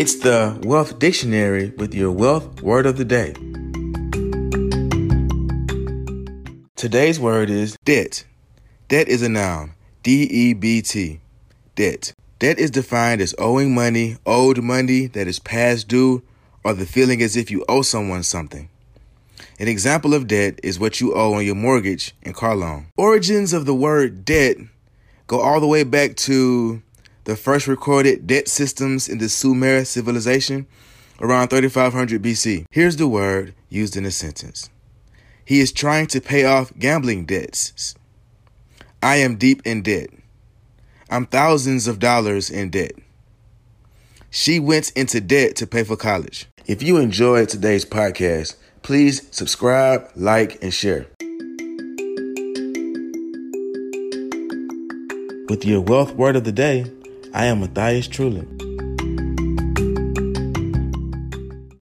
It's the Wealth Dictionary with your wealth word of the day. Today's word is debt. Debt is a noun. D E B T. Debt. Debt is defined as owing money, owed money that is past due, or the feeling as if you owe someone something. An example of debt is what you owe on your mortgage and car loan. Origins of the word debt go all the way back to the first recorded debt systems in the Sumer civilization around 3500 BC. Here's the word used in a sentence He is trying to pay off gambling debts. I am deep in debt. I'm thousands of dollars in debt. She went into debt to pay for college. If you enjoyed today's podcast, please subscribe, like, and share. With your wealth word of the day, I am Matthias Trulin.